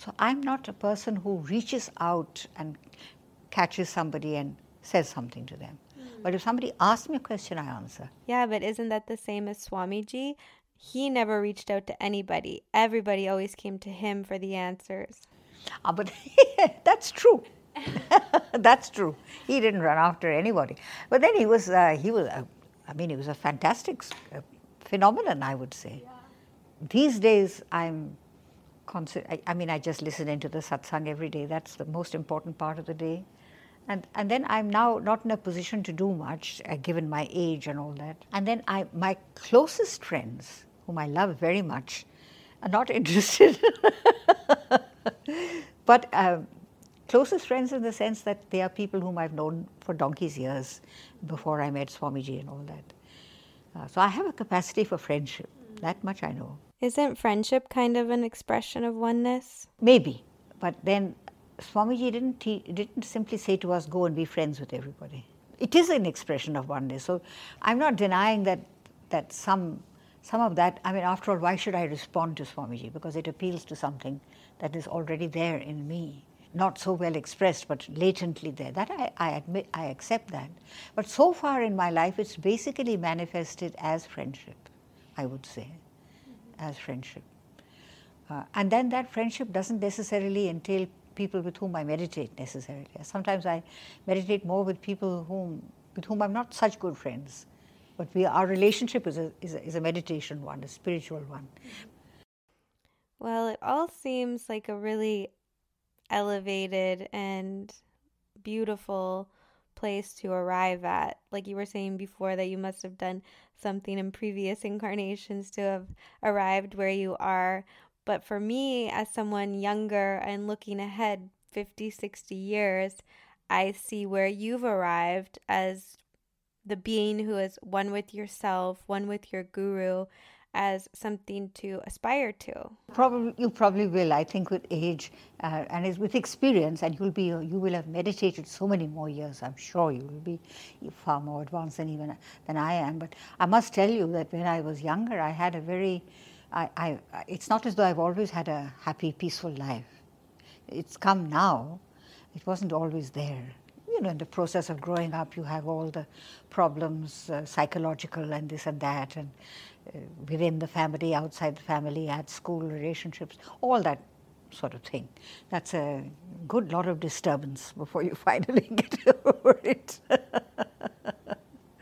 So I'm not a person who reaches out and catches somebody and says something to them. Mm. But if somebody asks me a question, I answer. Yeah, but isn't that the same as Swamiji? He never reached out to anybody. Everybody always came to him for the answers. Ah, but that's true. that's true. He didn't run after anybody. But then he was, uh, he was, uh, I mean, he was a fantastic uh, phenomenon, I would say. Yeah. These days, I'm I, I, mean, I just listen into the satsang every day. That's the most important part of the day. And, and then I'm now not in a position to do much, uh, given my age and all that. And then I, my closest friends, whom I love very much, are not interested. but uh, closest friends in the sense that they are people whom I've known for donkey's years before I met Swamiji and all that. Uh, so I have a capacity for friendship. That much I know. Isn't friendship kind of an expression of oneness? Maybe, but then Swamiji didn't didn't simply say to us, "Go and be friends with everybody." It is an expression of oneness. So I'm not denying that that some some of that. I mean, after all, why should I respond to Swamiji? Because it appeals to something that is already there in me not so well expressed, but latently there. That I, I admit, I accept that. But so far in my life, it's basically manifested as friendship, I would say, as friendship. Uh, and then that friendship doesn't necessarily entail people with whom I meditate necessarily. Sometimes I meditate more with people whom, with whom I'm not such good friends. But we, our relationship is a, is, a, is a meditation one, a spiritual one. Well, it all seems like a really elevated and beautiful place to arrive at. Like you were saying before, that you must have done something in previous incarnations to have arrived where you are. But for me, as someone younger and looking ahead 50, 60 years, I see where you've arrived as the being who is one with yourself, one with your guru, as something to aspire to? Probably you probably will. I think with age uh, and with experience, and you'll be you will have meditated so many more years. I'm sure you will be far more advanced than even than I am. But I must tell you that when I was younger, I had a very I, I it's not as though I've always had a happy, peaceful life. It's come now. It wasn't always there you know, in the process of growing up, you have all the problems, uh, psychological and this and that, and within the family, outside the family, at school, relationships, all that sort of thing. That's a good lot of disturbance before you finally get over it.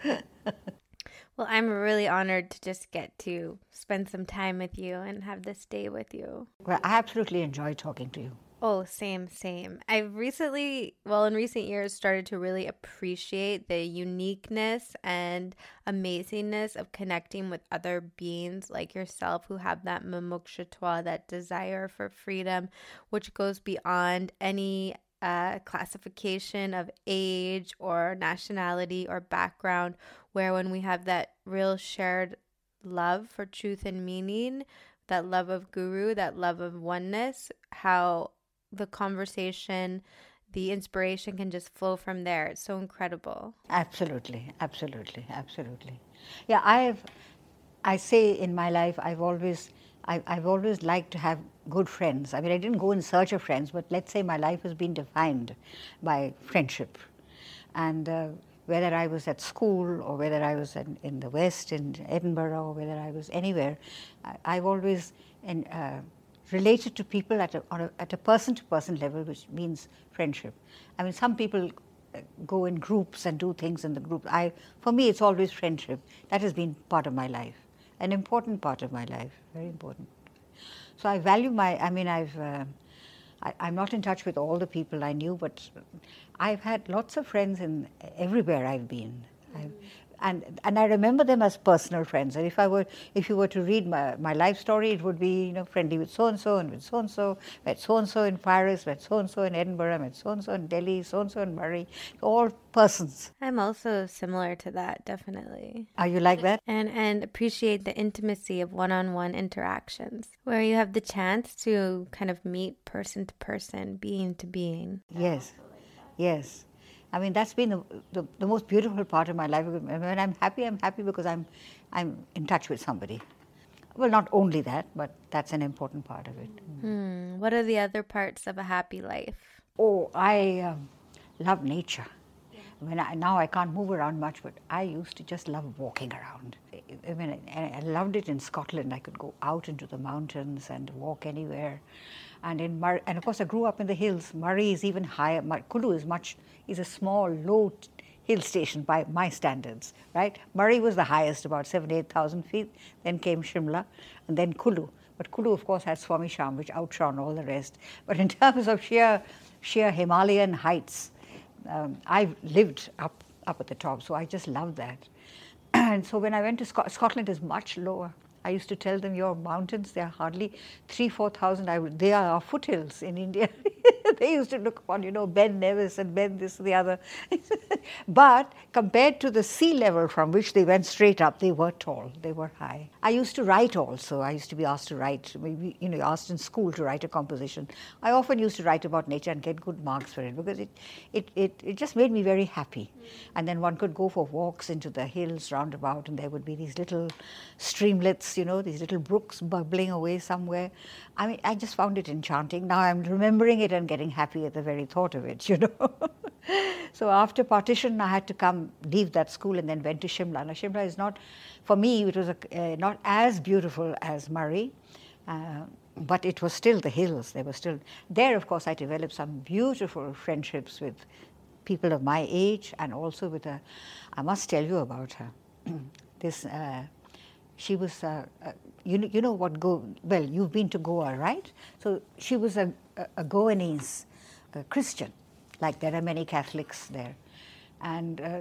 well, I'm really honored to just get to spend some time with you and have this day with you. Well, I absolutely enjoy talking to you. Oh, same, same. I've recently, well, in recent years, started to really appreciate the uniqueness and amazingness of connecting with other beings like yourself who have that mumukshutva, that desire for freedom, which goes beyond any uh, classification of age or nationality or background, where when we have that real shared love for truth and meaning, that love of guru, that love of oneness, how the conversation, the inspiration can just flow from there. It's so incredible. Absolutely, absolutely, absolutely. Yeah, I've, I say in my life, I've always, I, I've always liked to have good friends. I mean, I didn't go in search of friends, but let's say my life has been defined by friendship. And uh, whether I was at school or whether I was in, in, the West, in Edinburgh, or whether I was anywhere, I, have always uh, related to people at a, a, at a person-to-person level, which means friendship. I mean, some people uh, go in groups and do things in the group. I, for me, it's always friendship. That has been part of my life, an important part of my life, very important. So I value my. I mean, I've. Uh, I, am not in touch with all the people I knew, but I've had lots of friends in everywhere I've been. I've, and and I remember them as personal friends. And if I were, if you were to read my, my life story, it would be you know friendly with so and so and with so and so, met so and so in Paris, met so and so in Edinburgh, met so and so in Delhi, so and so in Murree, all persons. I'm also similar to that, definitely. Are you like that? And and appreciate the intimacy of one-on-one interactions, where you have the chance to kind of meet person to person, being to being. Yes, yes. I mean, that's been the, the, the, most beautiful part of my life. When I'm happy, I'm happy because I'm, I'm in touch with somebody. Well, not only that, but that's an important part of it. Hmm. What are the other parts of a happy life? Oh, I um, love nature. When I, now I can't move around much, but I used to just love walking around. I mean, I, I loved it in Scotland. I could go out into the mountains and walk anywhere. And in Mur- and of course I grew up in the hills. Murree is even higher. Kullu is much is a small, low hill station by my standards, right? Murree was the highest, about seven, eight thousand feet. Then came Shimla, and then Kullu. But Kullu, of course, had Swami Shyam, which outshone all the rest. But in terms of sheer, sheer Himalayan heights, um, I've lived up up at the top, so I just love that. and so when I went to Scotland, is much lower I used to tell them, your mountains, they are hardly three, 4,000. They are our foothills in India. they used to look upon, you know, Ben Nevis and Ben this, and the other. but compared to the sea level from which they went straight up, they were tall, they were high. I used to write also. I used to be asked to write, maybe, you know, asked in school to write a composition. I often used to write about nature and get good marks for it because it, it, it, it just made me very happy. And then one could go for walks into the hills roundabout and there would be these little streamlets, you know, these little brooks bubbling away somewhere. I mean, I just found it enchanting. Now I'm remembering it and getting happy at the very thought of it, you know. so after partition, I had to come, leave that school, and then went to Shimla. Now, Shimla is not, for me, it was a, uh, not as beautiful as Murree. Uh, but it was still the hills. There were still there. Of course, I developed some beautiful friendships with people of my age, and also with a. I must tell you about her. this uh, she was uh, uh, you know you know what go well you've been to Goa right so she was a, a, a Goanese a Christian like there are many Catholics there and uh,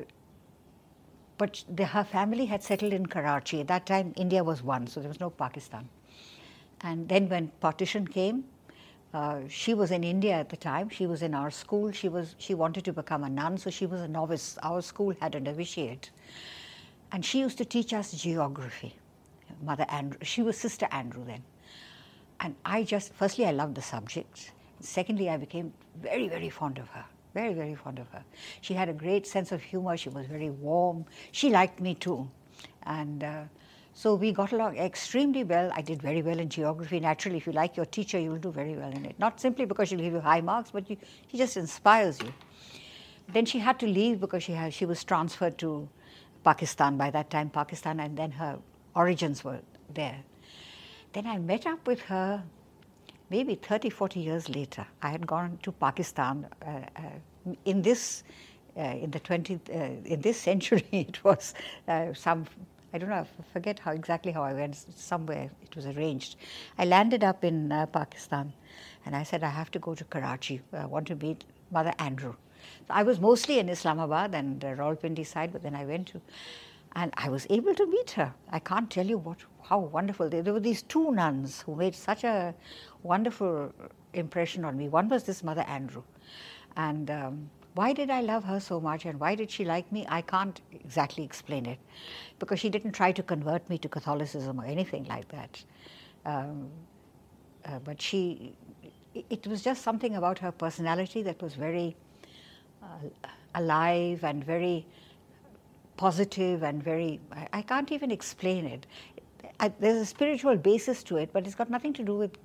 but the, her family had settled in Karachi at that time India was one so there was no Pakistan and then when partition came uh, she was in India at the time. She was in our school. She was she wanted to become a nun, so she was a novice. Our school had a novitiate, and she used to teach us geography. Mother Andrew, she was Sister Andrew then, and I just firstly I loved the subject. Secondly, I became very very fond of her. Very very fond of her. She had a great sense of humor. She was very warm. She liked me too, and. Uh, so we got along extremely well. I did very well in geography. Naturally, if you like your teacher, you'll do very well in it. Not simply because she'll give you high marks, but you, she just inspires you. Then she had to leave because she, had, she was transferred to Pakistan by that time, Pakistan, and then her origins were there. Then I met up with her maybe 30, 40 years later. I had gone to Pakistan uh, uh, in this. Uh, in the 20th, uh, in this century, it was uh, some I don't know, I forget how exactly how I went, somewhere it was arranged. I landed up in uh, Pakistan and I said, I have to go to Karachi. I want to meet Mother Andrew. I was mostly in Islamabad and the Rawalpindi side, but then I went to, and I was able to meet her. I can't tell you what, how wonderful. They, there were these two nuns who made such a wonderful impression on me. One was this Mother Andrew. And um, why did I love her so much and why did she like me? I can't exactly explain it because she didn't try to convert me to Catholicism or anything like that. Um, uh, but she, it was just something about her personality that was very uh, alive and very positive and very, I, I can't even explain it. I, there's a spiritual basis to it, but it's got nothing to do with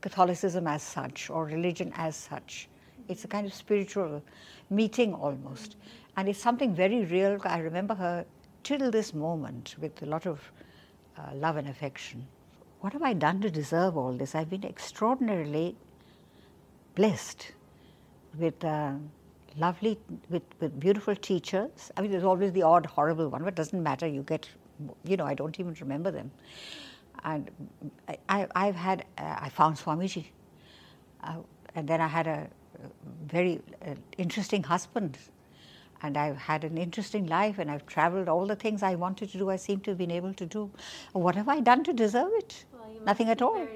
Catholicism as such or religion as such. It's a kind of spiritual meeting almost. And it's something very real. I remember her till this moment with a lot of uh, love and affection. What have I done to deserve all this? I've been extraordinarily blessed with uh, lovely, with, with beautiful teachers. I mean, there's always the odd horrible one, but it doesn't matter. You get, you know, I don't even remember them. And I, have had, uh, I found Swamiji. Uh, and then I had a very uh, interesting husband and I've had an interesting life and I've traveled all the things I wanted to do, I seem to have been able to do. What have I done to deserve it? Well, nothing at all.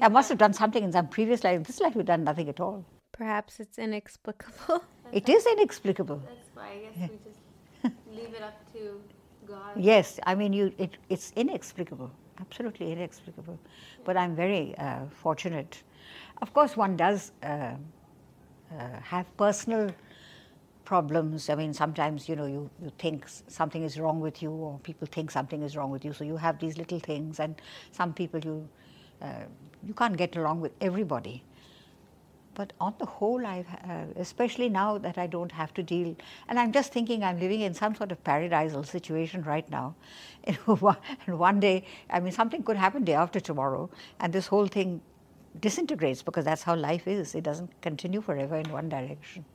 I must have done something in some previous life. This life, we've done nothing at all. Perhaps it's inexplicable. it is inexplicable. That's why I guess we just leave it up to God. Yes, I mean, you, it, it's inexplicable, absolutely inexplicable. But I'm very uh, fortunate of course, one does uh, uh, have personal problems. I mean, sometimes, you know, you, you think something is wrong with you or people think something is wrong with you. So you have these little things and some people you, uh, you can't get along with everybody. But on the whole, I've, uh, especially now that I don't have to deal, and I'm just thinking I'm living in some sort of paradisal situation right now. and one day, I mean, something could happen day after tomorrow, and this whole thing disintegrates because that's how life is. It doesn't continue forever in one direction.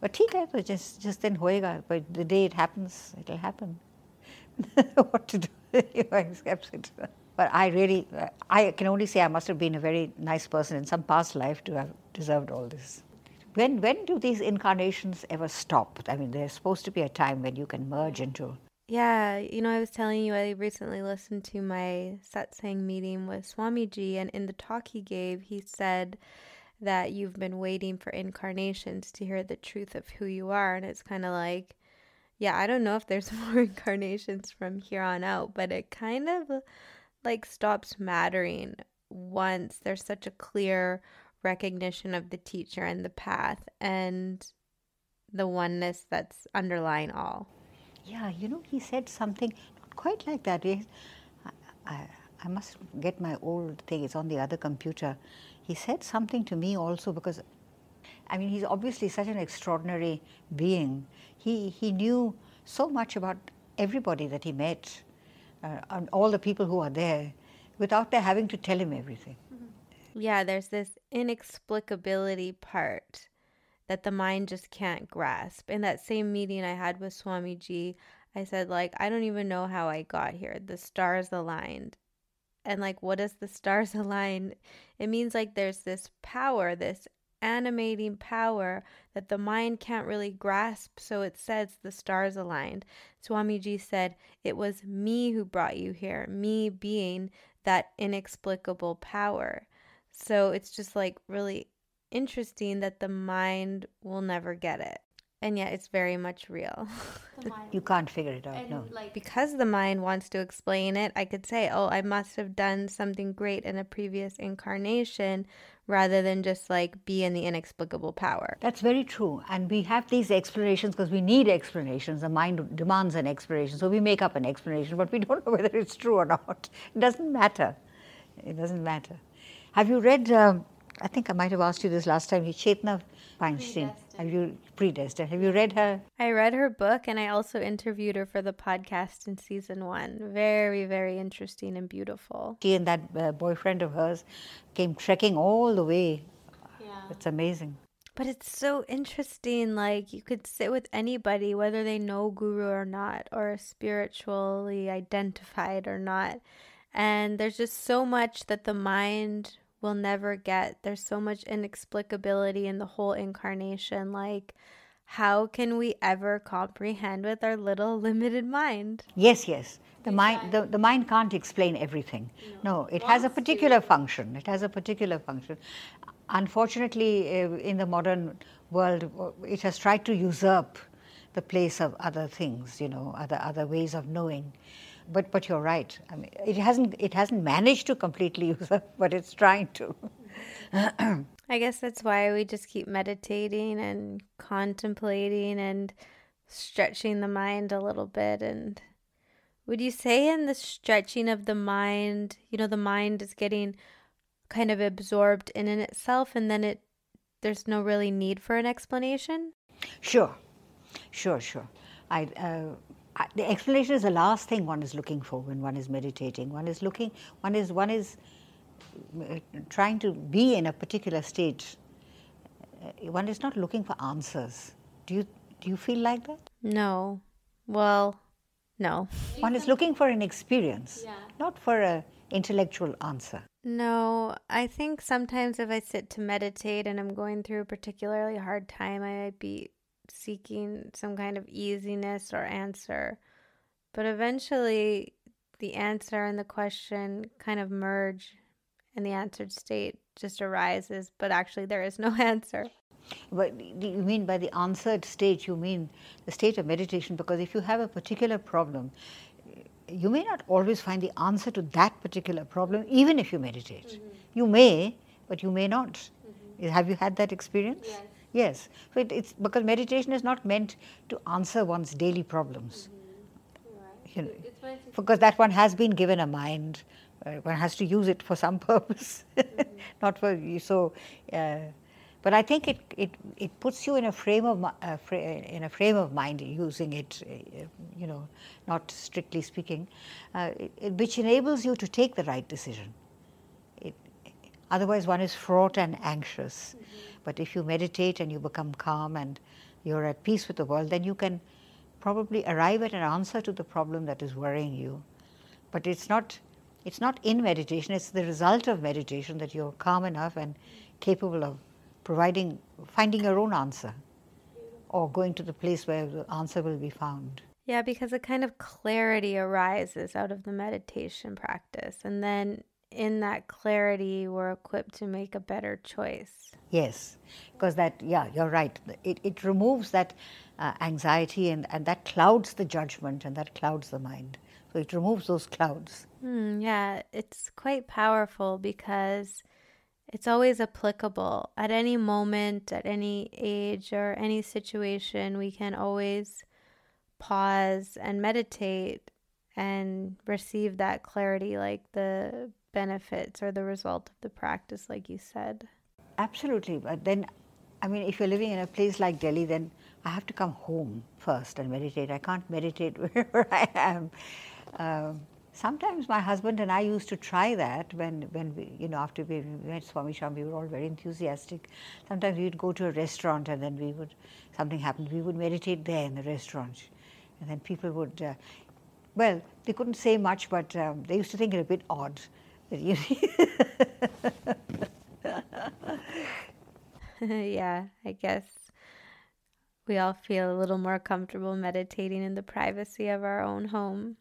But ठीक है तो just just then होएगा. But the day it happens, it'll happen. what to do? you accept it. But I really, I can only say I must have been a very nice person in some past life to have deserved all this. When when do these incarnations ever stop? I mean, there's supposed to be a time when you can merge into Yeah, you know, I was telling you I recently listened to my satsang meeting with Swamiji, and in the talk he gave, he said that you've been waiting for incarnations to hear the truth of who you are. And it's kind of like, yeah, I don't know if there's more incarnations from here on out, but it kind of like stops mattering once there's such a clear recognition of the teacher and the path and the oneness that's underlying all. Yeah, you know, he said something not quite like that. I, I, I must get my old thing, it's on the other computer. He said something to me also because, I mean, he's obviously such an extraordinary being. He, he knew so much about everybody that he met uh, and all the people who are there without their having to tell him everything. Yeah, there's this inexplicability part that the mind just can't grasp. In that same meeting I had with Swamiji, I said, like, I don't even know how I got here. The stars aligned. And like, what does the stars align? It means like there's this power, this animating power that the mind can't really grasp. So it says the stars aligned. Swamiji said, It was me who brought you here, me being that inexplicable power. So it's just like really interesting that the mind will never get it. And yet it's very much real. you can't figure it out, and no. Like because the mind wants to explain it, I could say, "Oh, I must have done something great in a previous incarnation." rather than just like be in the inexplicable power. That's very true. And we have these explanations because we need explanations. The mind demands an explanation. So we make up an explanation, but we don't know whether it's true or not. It doesn't matter. It doesn't matter. Have you read um, I think I might have asked you this last time. Chetna Feinstein. Have you predestined? Have you read her? I read her book, and I also interviewed her for the podcast in season one. Very, very interesting and beautiful. She and that uh, boyfriend of hers came trekking all the way. Yeah, it's amazing. But it's so interesting. Like you could sit with anybody, whether they know Guru or not, or spiritually identified or not. And there's just so much that the mind we'll never get. There's so much inexplicability in the whole incarnation. Like, how can we ever comprehend with our little limited mind? Yes, yes. The mind, the, the mind can't explain everything. No, no it has a particular function. It has a particular function. Unfortunately, uh, in the modern world, it has tried to usurp the place of other things, you know, other other ways of knowing but but you're right. I mean, it hasn't it hasn't managed to completely use up, but it's trying to. I guess that's why we just keep meditating and contemplating and stretching the mind a little bit. And would you say in the stretching of the mind, you know, the mind is getting kind of absorbed in, in itself, and then it there's no really need for an explanation? Sure, sure, sure. I. Uh, the explanation is the last thing one is looking for when one is meditating. One is looking, one is, one is uh, trying to be in a particular state. Uh, one is not looking for answers. Do you, do you feel like that? No. Well, no. One is looking for an experience, yeah. not for an intellectual answer. No, I think sometimes if I sit to meditate and I'm going through a particularly hard time, I might be seeking some kind of easiness or answer. But eventually, the answer and the question kind of merge, and the answered state just arises, but actually, there is no answer. But you mean by the answered state, you mean the state of meditation? Because if you have a particular problem, you may not always find the answer to that particular problem, even if you meditate. Mm-hmm. You may, but you may not. Mm-hmm. Have you had that experience? Yes. Yes. So it, it's because meditation is not meant to answer one's daily problems. Mm-hmm. You know, because that one has been given a mind. Uh, one has to use it for some purpose, mm-hmm. not for so. Uh, but I think it, it, it puts you in a frame of uh, fra- in a frame of mind using it, uh, you know, not strictly speaking, uh, it, which enables you to take the right decision. It, otherwise, one is fraught and anxious. Mm-hmm but if you meditate and you become calm and you're at peace with the world, then you can probably arrive at an answer to the problem that is worrying you. But it's not it's not in meditation, it's the result of meditation that you're calm enough and capable of providing finding your own answer or going to the place where the answer will be found. Yeah, because a kind of clarity arises out of the meditation practice. And then in that clarity, we're equipped to make a better choice. Yes, because that, yeah, you're right. It, it removes that uh, anxiety and, and that clouds the judgment and that clouds the mind. So it removes those clouds. Mm, yeah, it's quite powerful because it's always applicable at any moment, at any age, or any situation. We can always pause and meditate and receive that clarity, like the benefits or the result of the practice, like you said. Absolutely. But then, I mean, if you're living in a place like Delhi, then I have to come home first and meditate. I can't meditate wherever I am. Um, sometimes my husband and I used to try that when, when we, you know, after we met Swami Shyam, we were all very enthusiastic. Sometimes we would go to a restaurant and then we would, something happened, we would meditate there in the restaurant. And then people would, uh, well, they couldn't say much, but um, they used to think it a bit odd. yeah, I guess we all feel a little more comfortable meditating in the privacy of our own home.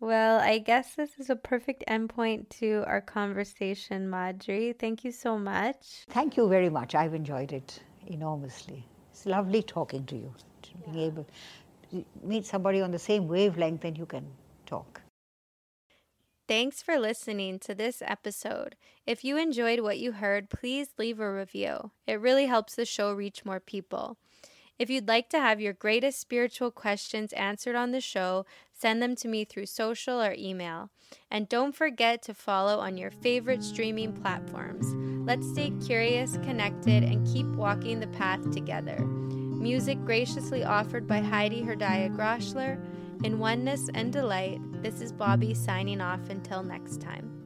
Well, I guess this is a perfect endpoint to our conversation, Madhuri. Thank you so much. Thank you very much. I've enjoyed it enormously. It's lovely talking to you, being able to meet somebody on the same wavelength and you can talk. Thanks for listening to this episode. If you enjoyed what you heard, please leave a review. It really helps the show reach more people. If you'd like to have your greatest spiritual questions answered on the show, send them to me through social or email. And don't forget to follow on your favorite streaming platforms. Let's stay curious, connected, and keep walking the path together. Music graciously offered by Heidi Herdaya Groschler. In oneness and delight, this is Bobbi signing off until next time.